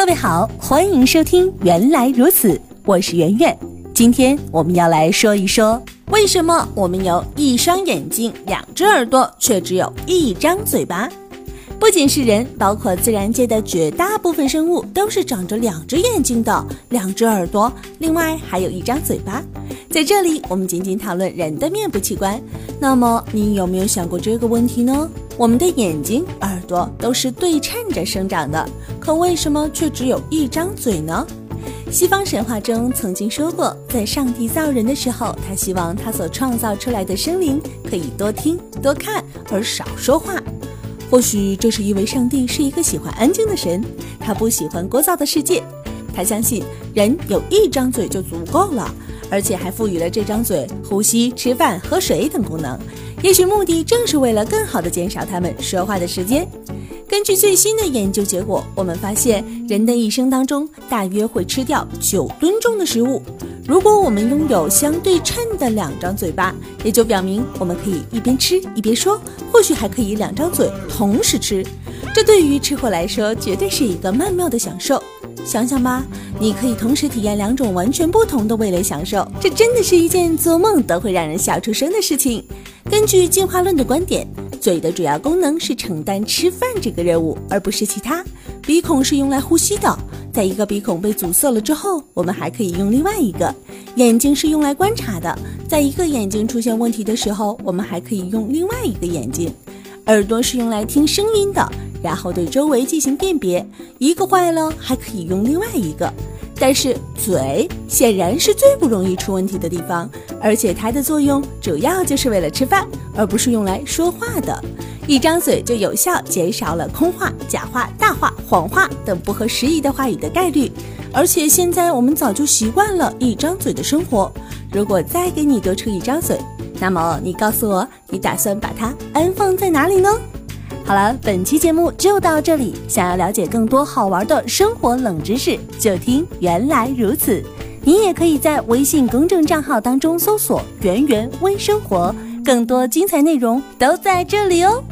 各位好，欢迎收听《原来如此》，我是圆圆。今天我们要来说一说，为什么我们有一双眼睛、两只耳朵，却只有一张嘴巴？不仅是人，包括自然界的绝大部分生物都是长着两只眼睛的、两只耳朵，另外还有一张嘴巴。在这里，我们仅仅讨论人的面部器官。那么，你有没有想过这个问题呢？我们的眼睛、耳朵都是对称着生长的，可为什么却只有一张嘴呢？西方神话中曾经说过，在上帝造人的时候，他希望他所创造出来的生灵可以多听、多看，而少说话。或许这是因为上帝是一个喜欢安静的神，他不喜欢聒噪的世界。他相信人有一张嘴就足够了，而且还赋予了这张嘴呼吸、吃饭、喝水等功能。也许目的正是为了更好地减少他们说话的时间。根据最新的研究结果，我们发现人的一生当中大约会吃掉九吨重的食物。如果我们拥有相对称的两张嘴巴，也就表明我们可以一边吃一边说，或许还可以两张嘴同时吃。这对于吃货来说，绝对是一个曼妙的享受。想想吧，你可以同时体验两种完全不同的味蕾享受，这真的是一件做梦都会让人笑出声的事情。根据进化论的观点。嘴的主要功能是承担吃饭这个任务，而不是其他。鼻孔是用来呼吸的，在一个鼻孔被阻塞了之后，我们还可以用另外一个。眼睛是用来观察的，在一个眼睛出现问题的时候，我们还可以用另外一个眼睛。耳朵是用来听声音的，然后对周围进行辨别，一个坏了还可以用另外一个。但是嘴显然是最不容易出问题的地方，而且它的作用主要就是为了吃饭，而不是用来说话的。一张嘴就有效减少了空话、假话、大话、谎话等不合时宜的话语的概率。而且现在我们早就习惯了一张嘴的生活，如果再给你多出一张嘴，那么你告诉我，你打算把它安放在哪里呢？好了，本期节目就到这里。想要了解更多好玩的生活冷知识，就听原来如此。你也可以在微信公众账号当中搜索“圆圆微生活”，更多精彩内容都在这里哦。